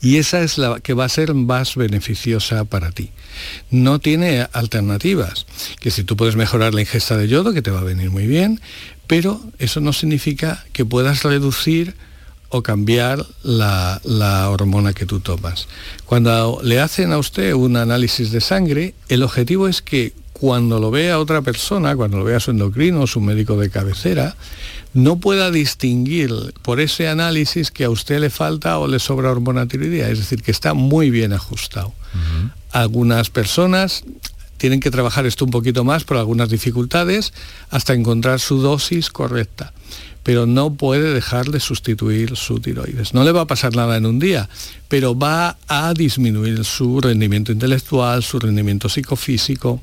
S6: Y esa es la que va a ser más beneficiosa para ti. No tiene alternativas, que si tú puedes mejorar la ingesta de yodo, que te va a venir muy bien, pero eso no significa que puedas reducir o cambiar la, hormona que tú tomas. Cuando le hacen a usted un análisis de sangre, el objetivo es que cuando lo vea otra persona, cuando lo vea su endocrino, su médico de cabecera, no pueda distinguir por ese análisis que a usted le falta o le sobra hormona tiroidea, es decir, que está muy bien ajustado. Algunas personas tienen que trabajar esto un poquito más por algunas dificultades hasta encontrar su dosis correcta pero no puede dejar de sustituir su tiroides. No le va a pasar nada en un día, pero va a disminuir su rendimiento intelectual, su rendimiento psicofísico,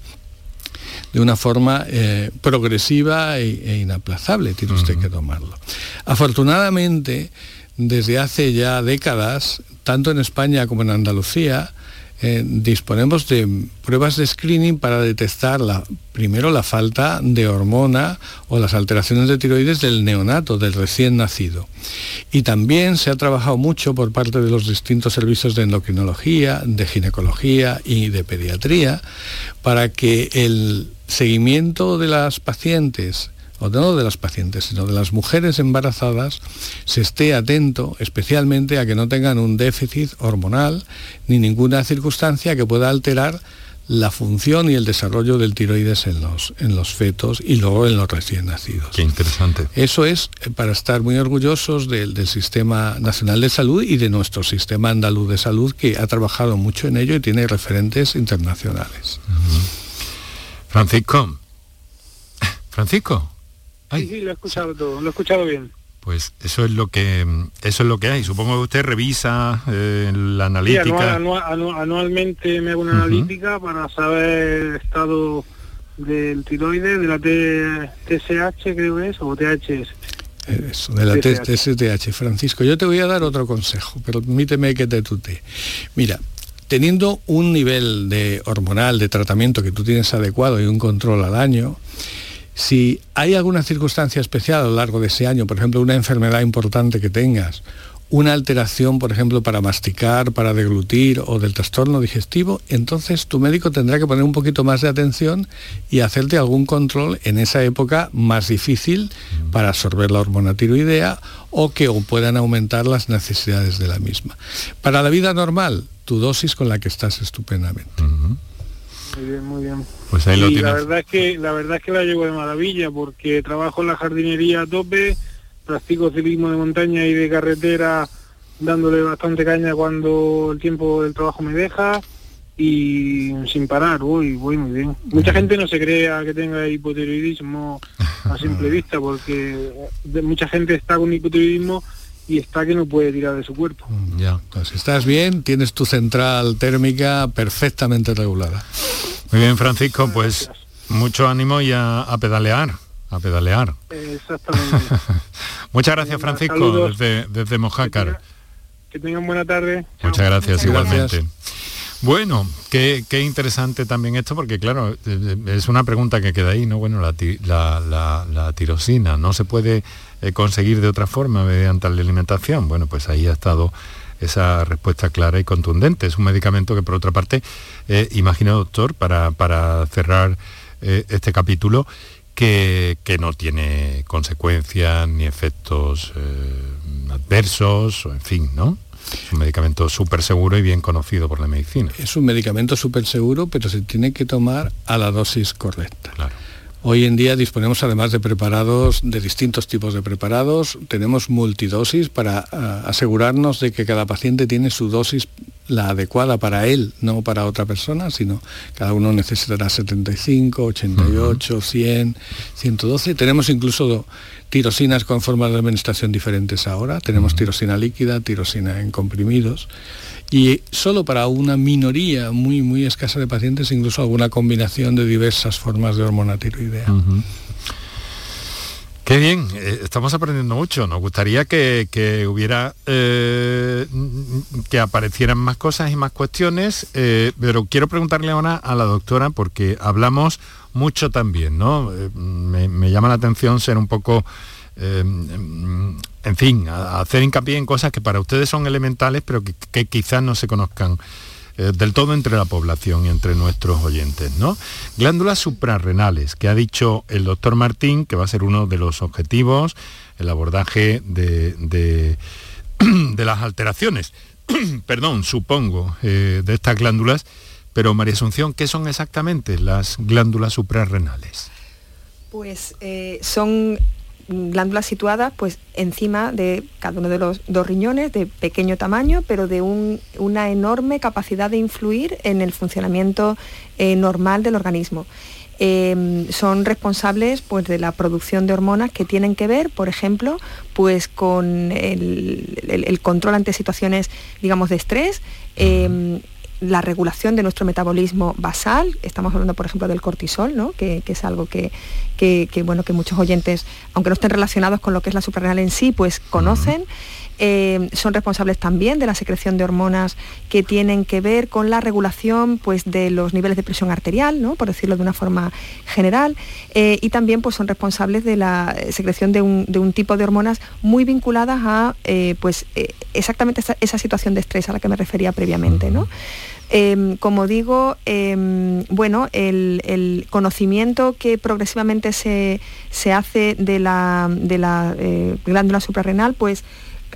S6: de una forma eh, progresiva e, e, inaplazable, tiene usted que tomarlo. Afortunadamente, desde hace ya décadas, tanto en España como en Andalucía, eh, disponemos de pruebas de screening para detectar la, primero la falta de hormona o las alteraciones de tiroides del neonato, del recién nacido. Y también se ha trabajado mucho por parte de los distintos servicios de endocrinología, de ginecología y de pediatría para que el seguimiento de las pacientes o no de las pacientes, sino de las mujeres embarazadas, se esté atento especialmente a que no tengan un déficit hormonal ni ninguna circunstancia que pueda alterar la función y el desarrollo del tiroides en los, en los fetos y luego en los recién nacidos.
S3: Qué interesante.
S6: Eso es eh, para estar muy orgullosos del, Sistema Nacional de Salud y de nuestro Sistema Andaluz de Salud, que ha trabajado mucho en ello y tiene referentes internacionales.
S3: Francisco. <coughs> Francisco.
S9: Sí, sí, lo he escuchado todo, lo he escuchado bien.
S3: Pues eso es lo que eso es lo que hay. Supongo que usted revisa eh, la analítica.
S9: anualmente me hago una analítica para saber el estado del tiroides, de la TSH creo que es, o THS.
S6: Eso, de la TSH. Francisco, yo te voy a dar otro consejo, pero permíteme que te tutee. Mira, teniendo un nivel de hormonal de tratamiento que tú tienes adecuado y un control al año, si hay alguna circunstancia especial a lo largo de ese año, por ejemplo, una enfermedad importante que tengas, una alteración, por ejemplo, para masticar, para deglutir o del trastorno digestivo, entonces tu médico tendrá que poner un poquito más de atención y hacerte algún control en esa época más difícil para absorber la hormona tiroidea o que puedan aumentar las necesidades de la misma. Para la vida normal, tu dosis con la que estás estupendamente.
S9: Muy bien, muy bien. Pues ahí lo y la verdad es que la verdad es que la llevo de maravilla porque trabajo en la jardinería a tope, practico ciclismo de montaña y de carretera dándole bastante caña cuando el tiempo del trabajo me deja y sin parar, voy, voy muy bien. Mucha gente no se crea que tenga hipotiroidismo a simple <laughs> vista porque mucha gente está con hipotiroidismo y está que no puede tirar de su cuerpo.
S6: Ya, pues estás bien, tienes tu central térmica perfectamente regulada.
S3: Muy bien, Francisco, pues mucho ánimo y a, pedalear, a pedalear.
S9: Exactamente. <laughs>
S3: Muchas gracias, Francisco, desde, desde Mojácar.
S9: Que tengan buena tarde.
S3: Muchas gracias, igualmente. Bueno, qué, interesante también esto, porque claro, eh, eh, es una pregunta que queda ahí, ¿no? Bueno, la, la, tirosina no se puede eh, conseguir de otra forma mediante la alimentación. Bueno, pues ahí ha estado esa respuesta clara y contundente. Es un medicamento que, por otra parte, imagino, doctor, para, cerrar este capítulo, que, que, no tiene consecuencias ni efectos adversos, o en fin, ¿no? Es un medicamento súper seguro y bien conocido por la medicina.
S6: Es un medicamento súper seguro, pero se tiene que tomar a la dosis correcta. Hoy en día disponemos además de preparados, de distintos tipos de preparados, tenemos multidosis para ah, asegurarnos de que cada paciente tiene su dosis la adecuada para él, no para otra persona, sino cada uno necesitará 75, 88, 100, 112. Tenemos incluso tirosinas con formas de administración diferentes ahora. Tenemos tirosina líquida, tirosina en comprimidos. Y solo para una minoría muy, muy escasa de pacientes, incluso alguna combinación de diversas formas de hormona tiroidea.
S3: Qué bien, eh, estamos aprendiendo mucho. Nos gustaría que, hubiera, eh, que aparecieran más cosas y más cuestiones, eh, pero quiero preguntarle ahora a la doctora, porque hablamos mucho también, ¿no? Me, llama la atención ser un poco, en fin, hacer hincapié en cosas que para ustedes son elementales, pero que quizás no se conozcan eh, del todo entre la población y entre nuestros oyentes. ¿no? Glándulas suprarrenales, que ha dicho el doctor Martín, que va a ser uno de los objetivos, el abordaje de, <clears throat> las alteraciones, <clears throat> perdón, supongo, eh, de estas glándulas. Pero María Asunción, ¿qué son exactamente las glándulas suprarrenales?
S5: Pues eh, son glándulas situadas pues encima de cada uno de los dos riñones de pequeño tamaño pero de una enorme capacidad de influir en el funcionamiento eh, normal del organismo. Em, son responsables pues, de la producción de hormonas que tienen que ver, por ejemplo, pues, con el, control ante situaciones, digamos, de estrés, la regulación de nuestro metabolismo basal, estamos hablando por ejemplo del cortisol, ¿no? que, es algo que, bueno, que muchos oyentes, aunque no estén relacionados con lo que es la suprarrenal en sí, pues conocen. Eh, son responsables también de la secreción de hormonas que tienen que ver con la regulación pues, de los niveles de presión arterial, ¿no? por decirlo de una forma general, eh, y también pues, son responsables de la secreción de un, tipo de hormonas muy vinculadas a eh, pues, exactamente esa, situación de estrés a la que me refería previamente. ¿no? Em, como digo, em, bueno, el, conocimiento que progresivamente se, hace de la, glándula suprarrenal, pues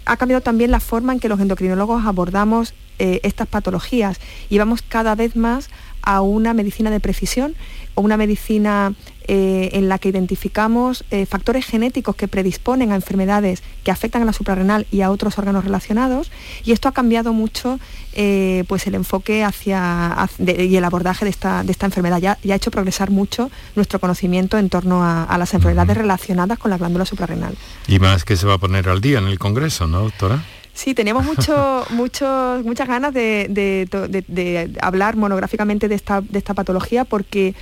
S5: ha cambiado también la forma en que los endocrinólogos abordamos eh, estas patologías y vamos cada vez más a una medicina de precisión o una medicina eh, en la que identificamos eh, factores genéticos que predisponen a enfermedades que afectan a la suprarrenal y a otros órganos relacionados. Y esto ha cambiado mucho eh, pues el enfoque hacia, y el abordaje de esta, enfermedad. Ya, ha hecho progresar mucho nuestro conocimiento en torno a, las enfermedades relacionadas con la glándula suprarrenal.
S3: Y más que se va a poner al día en el Congreso, ¿no, doctora?
S5: Sí, teníamos mucho, <laughs> mucho, muchas ganas de, hablar monográficamente de esta, de esta patología porque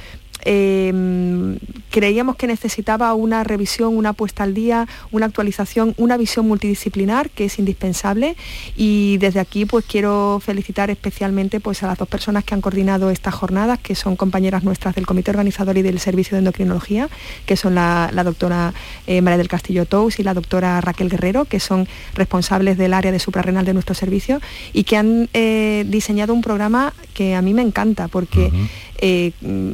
S5: Em, creíamos que necesitaba una revisión, una puesta al día, una actualización, una visión multidisciplinar que es indispensable. Y desde aquí pues quiero felicitar especialmente pues a las dos personas que han coordinado estas jornadas, que son compañeras nuestras del comité organizador y del servicio de endocrinología, que son la, doctora eh, María del Castillo Tous y la doctora Raquel Guerrero, que son responsables del área de suprarrenal de nuestro servicio y que han eh, diseñado un programa que a mí me encanta porque eh,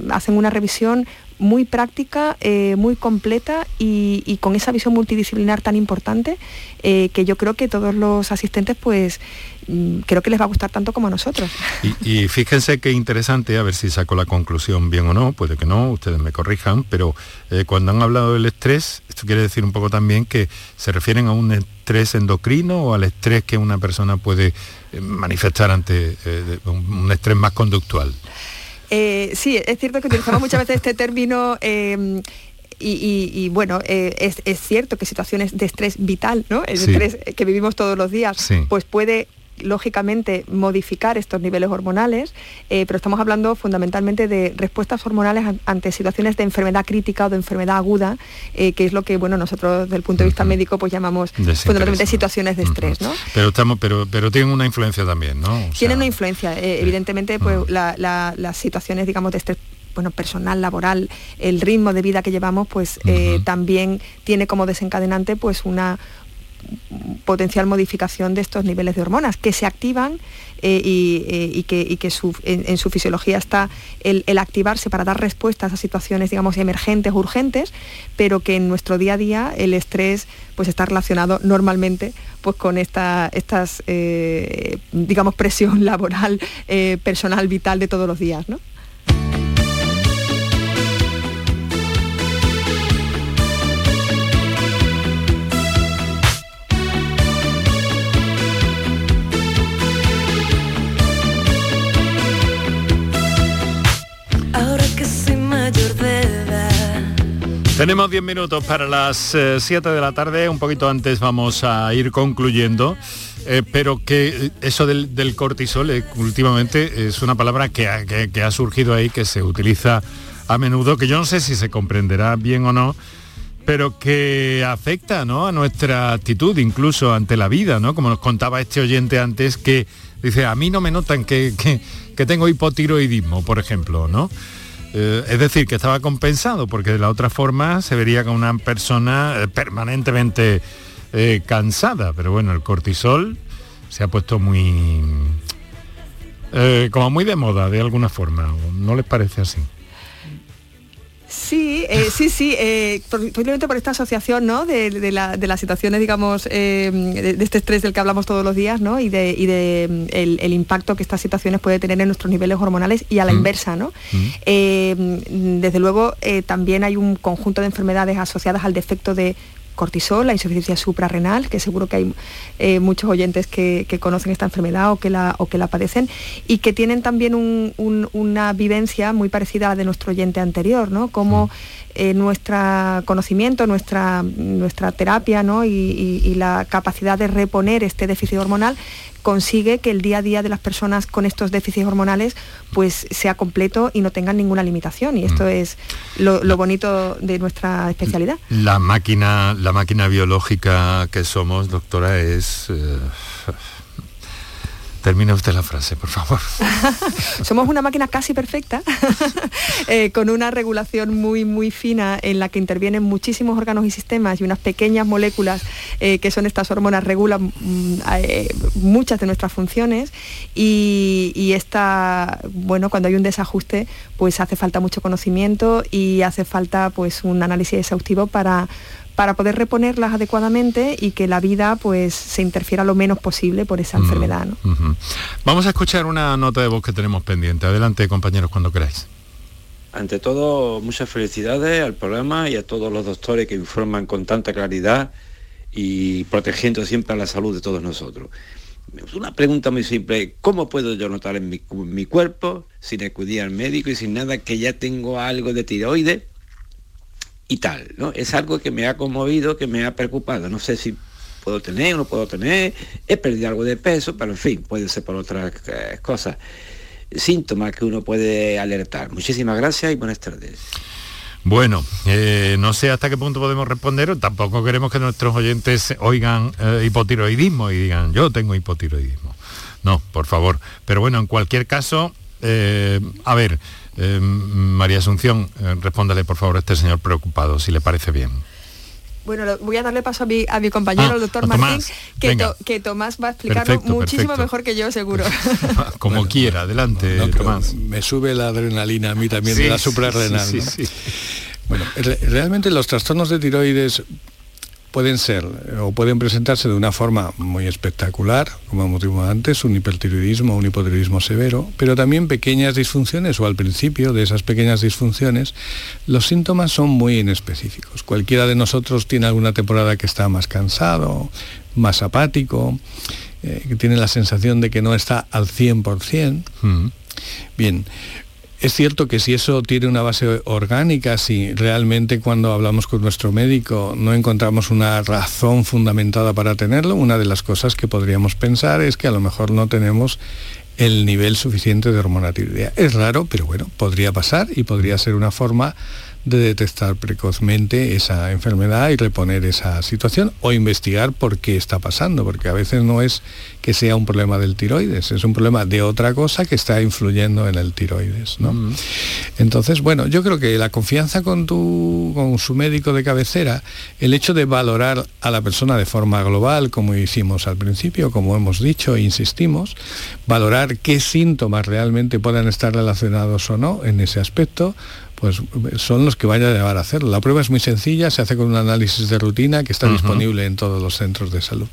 S5: hacen una revisión muy práctica, eh, muy completa y, con esa visión multidisciplinar tan importante eh, que yo creo que todos los asistentes pues mm, creo que les va a gustar tanto como a nosotros.
S3: Y, fíjense qué interesante, a ver si saco la conclusión bien o no, puede que no, ustedes me corrijan, pero cuando han hablado del estrés, esto quiere decir un poco también que se refieren a un estrés endocrino o al estrés que una persona puede manifestar ante un estrés más conductual.
S5: Eh, sí, es cierto que utilizamos muchas veces este término eh, y, bueno, eh, es, cierto que situaciones de estrés vital, ¿no? El estrés que vivimos todos los días, pues puede lógicamente modificar estos niveles hormonales, eh, pero estamos hablando fundamentalmente de respuestas hormonales ante situaciones de enfermedad crítica o de enfermedad aguda, eh, que es lo que bueno nosotros desde el punto de vista médico pues llamamos fundamentalmente situaciones de estrés. ¿no?
S3: Pero estamos, pero, pero tienen una influencia también, ¿no?
S5: tienen una influencia, evidentemente pues las situaciones digamos de estrés bueno, personal, laboral, el ritmo de vida que llevamos, pues eh, también tiene como desencadenante pues una potencial modificación de estos niveles de hormonas que se activan eh, eh, y, que, en, su fisiología está el, activarse para dar respuestas a situaciones, digamos, emergentes, urgentes, pero que en nuestro día a día el estrés pues está relacionado normalmente pues con esta estas, digamos, presión <laughs> laboral, personal, vital de todos los días, ¿no?
S3: Tenemos 10 minutos para las 7 eh, de la tarde, un poquito antes vamos a ir concluyendo, eh, pero que eso del, cortisol eh, últimamente es una palabra que ha, surgido ahí, que se utiliza a menudo, que yo no sé si se comprenderá bien o no, pero que afecta ¿no? a nuestra actitud, incluso ante la vida, ¿no? como nos contaba este oyente antes, que dice, a mí no me notan que, que, que tengo hipotiroidismo, por ejemplo, ¿no? Eh, es decir, que estaba compensado, porque de la otra forma se vería con una persona eh, permanentemente eh, cansada. Pero bueno, el cortisol se ha puesto muy... como muy de moda, de alguna forma. ¿No les parece así?
S5: Sí, eh, sí, sí, eh, posiblemente por esta asociación ¿no? de, las situaciones, digamos, eh, de, este estrés del que hablamos todos los días ¿no? y de, mm, el, impacto que estas situaciones puede tener en nuestros niveles hormonales y a la mm. inversa. ¿no? Mm. desde luego, también hay un conjunto de enfermedades asociadas al defecto de cortisol, la insuficiencia suprarrenal, que seguro que hay eh, muchos oyentes que, conocen esta enfermedad o que la, o que la padecen, y que tienen también una vivencia muy parecida a la de nuestro oyente anterior, ¿no? Como eh, nuestro conocimiento, nuestra, nuestra terapia ¿no? y, la capacidad de reponer este déficit hormonal consigue que el día a día de las personas con estos déficits hormonales pues sea completo y no tengan ninguna limitación y esto mm. es lo, bonito de nuestra especialidad.
S3: La máquina, la máquina biológica que somos, doctora, es eh, Termina usted la frase, por favor. <laughs>
S5: Somos una máquina casi perfecta, <laughs> eh, con una regulación muy, muy fina en la que intervienen muchísimos órganos y sistemas y unas pequeñas moléculas eh, que son estas hormonas regulan mm, eh, muchas de nuestras funciones y, y esta, bueno, cuando hay un desajuste, pues hace falta mucho conocimiento y hace falta pues un análisis exhaustivo para para poder reponerlas adecuadamente y que la vida pues se interfiera lo menos posible por esa enfermedad.
S3: Vamos a escuchar una nota de voz que tenemos pendiente. Adelante compañeros cuando queráis.
S10: Ante todo, muchas felicidades al programa y a todos los doctores que informan con tanta claridad y protegiendo siempre a la salud de todos nosotros. Una pregunta muy simple, ¿cómo puedo yo notar en mi, mi cuerpo, sin acudir al médico y sin nada, que ya tengo algo de tiroides? Y tal, ¿no? Es algo que me ha conmovido, que me ha preocupado. No sé si puedo tener o no puedo tener, he perdido algo de peso, pero en fin, puede ser por otras eh, cosas. Síntomas que uno puede alertar. Muchísimas gracias y buenas tardes.
S3: Bueno, eh, no sé hasta qué punto podemos responder, tampoco queremos que nuestros oyentes oigan eh, hipotiroidismo y digan, yo tengo hipotiroidismo. No, por favor. Pero bueno, en cualquier caso, a ver, eh, María Asunción, eh, respóndale por favor a este señor preocupado, si le parece bien.
S5: Bueno, voy a darle paso a mi, a mi compañero, ah, el doctor Martín, que, Tomás va a explicarlo muchísimo mejor que yo, seguro. <laughs>
S3: Como quiera, adelante, Tomás.
S6: Me sube la adrenalina a mí también de la suprarrenal. bueno, realmente los trastornos de tiroides pueden ser o pueden presentarse de una forma muy espectacular, como hemos dicho antes, un hipertiroidismo, un hipotiroidismo severo, pero también pequeñas disfunciones o al principio de esas pequeñas disfunciones los síntomas son muy inespecíficos. Cualquiera de nosotros tiene alguna temporada que está más cansado, más apático, eh, que tiene la sensación de que no está al 100%. Mm. Bien, Es cierto que si eso tiene una base orgánica, si realmente cuando hablamos con nuestro médico no encontramos una razón fundamentada para tenerlo, una de las cosas que podríamos pensar es que a lo mejor no tenemos el nivel suficiente de hormona tiroidea. Es raro, pero bueno, podría pasar y podría ser una forma de detectar precozmente esa enfermedad y reponer esa situación o investigar por qué está pasando, porque a veces no es que sea un problema del tiroides, es un problema de otra cosa que está influyendo en el tiroides. ¿no? Entonces, bueno, yo creo que la confianza con, tu, con su médico de cabecera, el hecho de valorar a la persona de forma global, como hicimos al principio, como hemos dicho e insistimos, valorar qué síntomas realmente puedan estar relacionados o no en ese aspecto, pues son los que vayan a llevar a hacerlo. La prueba es muy sencilla, se hace con un análisis de rutina que está disponible en todos los centros de salud.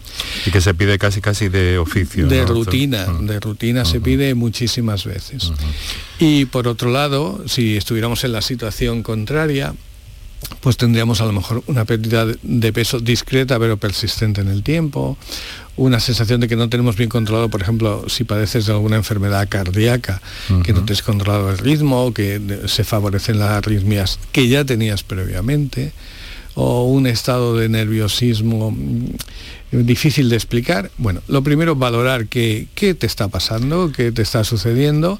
S3: Y que se pide casi casi de oficio.
S6: De rutina, de rutina se pide muchísimas veces. Y por otro lado, si estuviéramos en la situación contraria, pues tendríamos a lo mejor una pérdida de peso discreta pero persistente en el tiempo, una sensación de que no tenemos bien controlado, por ejemplo, si padeces de alguna enfermedad cardíaca, que no tienes controlado el ritmo, que se favorecen las arritmias que ya tenías previamente, o un estado de nerviosismo difícil de explicar. Bueno, lo primero, valorar qué, qué te está pasando, qué te está sucediendo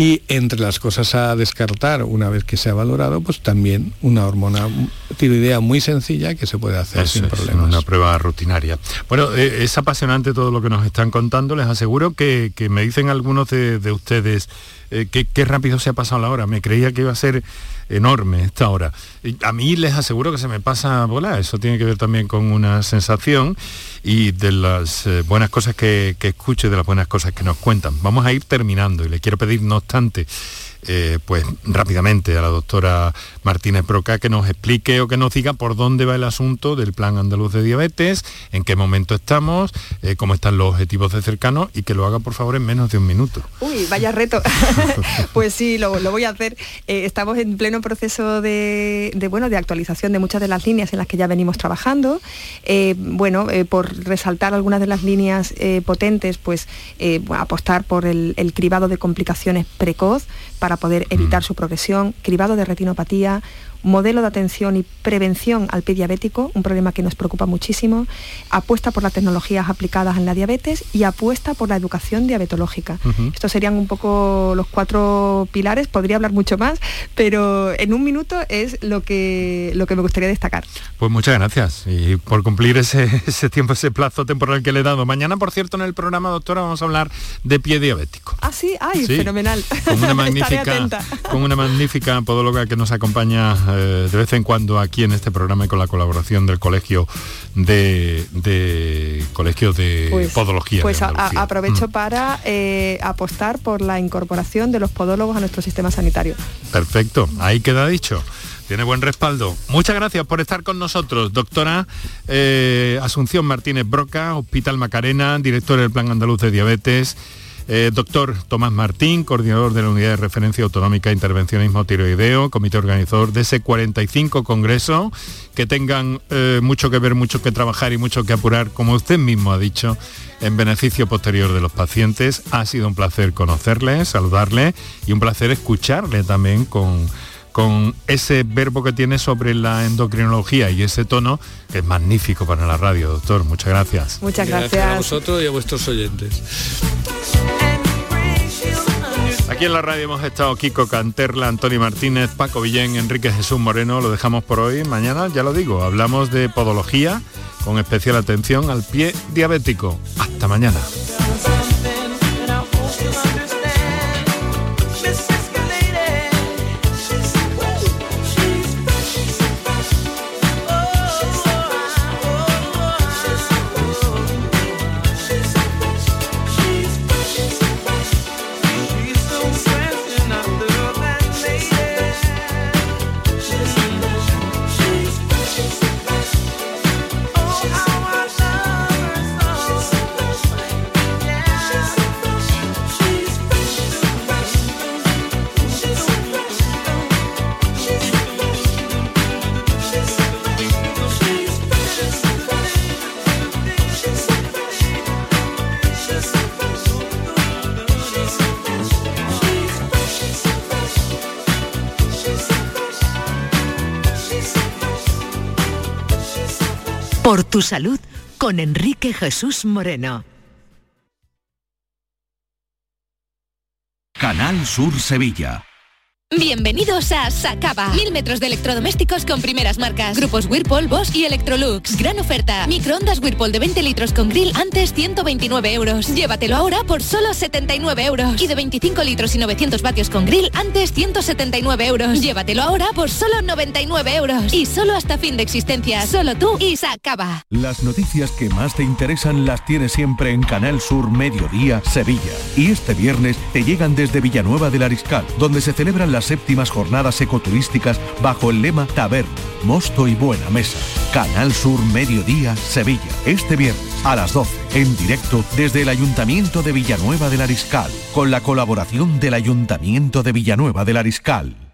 S6: y entre las cosas a descartar una vez que se ha valorado, pues también una hormona tiroidea muy sencilla que se puede hacer sin problemas.
S3: Una prueba rutinaria. Bueno, eh, es apasionante todo lo que nos están contando. Les aseguro que, me dicen algunos de, ustedes eh, que qué rápido se ha pasado la hora. Me creía que iba a ser enorme esta hora. a mí les aseguro que se me pasa a volar, eso tiene que ver también con una sensación y de las eh, buenas cosas que, que escucho y de las buenas cosas que nos cuentan. Vamos a ir terminando y le quiero pedir, no obstante, eh, pues rápidamente a la doctora Martínez Proca que nos explique o que nos diga por dónde va el asunto del Plan Andaluz de Diabetes, en qué momento estamos, eh, cómo están los objetivos de cercano y que lo haga por favor en menos de un minuto.
S5: Uy, vaya reto. <laughs> <laughs> pues sí, lo, voy a hacer. Eh, estamos en pleno proceso de, bueno, de actualización de muchas de las líneas en las que ya venimos trabajando. bueno, por resaltar algunas de las líneas potentes, pues apostar por el, el cribado de complicaciones precoz para poder evitar su progresión, cribado de retinopatía, modelo de atención y prevención al pie diabético, un problema que nos preocupa muchísimo, apuesta por las tecnologías aplicadas en la diabetes y apuesta por la educación diabetológica. Estos serían un poco los cuatro pilares, podría hablar mucho más, pero en un minuto es lo que, lo que me gustaría destacar.
S3: Pues muchas gracias y por cumplir ese, tiempo, ese plazo temporal que le he dado. Mañana, por cierto, en el programa, doctora, vamos a hablar de pie diabético.
S5: Ah, sí, ay, fenomenal.
S3: Con una <laughs> magnífica, con una magnífica podóloga que nos acompaña eh, de vez en cuando aquí en este programa y con la colaboración del colegio de, de colegio de
S5: pues,
S3: podología.
S5: Pues aprovecho mm. para eh, apostar por la incorporación de los podólogos a nuestro sistema sanitario.
S3: Perfecto, ahí queda dicho tiene buen respaldo. Muchas gracias por estar con nosotros, doctora eh, Asunción Martínez Broca, Hospital Macarena, director del Plan Andaluz de Diabetes. Eh, doctor Tomás Martín, coordinador de la Unidad de Referencia Autonómica Intervencionismo Tiroideo, comité organizador de ese 45 Congreso, que tengan eh, mucho que ver, mucho que trabajar y mucho que apurar, como usted mismo ha dicho, en beneficio posterior de los pacientes. Ha sido un placer conocerle, saludarle y un placer escucharle también con con ese verbo que tiene sobre la endocrinología y ese tono que es magnífico para la radio, doctor. Muchas gracias.
S5: Muchas gracias. a
S6: vosotros y a vuestros oyentes.
S3: Aquí en la radio hemos estado Kiko Canterla, Antonio Martínez, Paco Villén, Enrique Jesús Moreno. Lo dejamos por hoy. Mañana, ya lo digo, hablamos de podología con especial atención al pie diabético. Hasta mañana.
S2: Por tu salud con Enrique Jesús Moreno.
S11: Canal Sur Sevilla.
S12: Bienvenidos a Sacaba. Mil metros de electrodomésticos con primeras marcas. Grupos Whirlpool, Bosch y Electrolux. Gran oferta. Microondas Whirlpool de 20 litros con grill antes 129 euros. Llévatelo ahora por solo 79 euros. Y de 25 litros y 900 vatios con grill antes 179 euros. Llévatelo ahora por solo 99 euros. Y solo hasta fin de existencia. Solo tú y Sacaba.
S4: Las noticias que más te interesan las tienes siempre en Canal Sur Mediodía Sevilla. Y este viernes te llegan desde Villanueva del Ariscal, donde se celebran séptimas jornadas ecoturísticas bajo el lema Taberna, Mosto y Buena Mesa. Canal Sur Mediodía, Sevilla. Este viernes a las 12, en directo desde el Ayuntamiento de Villanueva del Ariscal, con la colaboración del Ayuntamiento de Villanueva del Ariscal.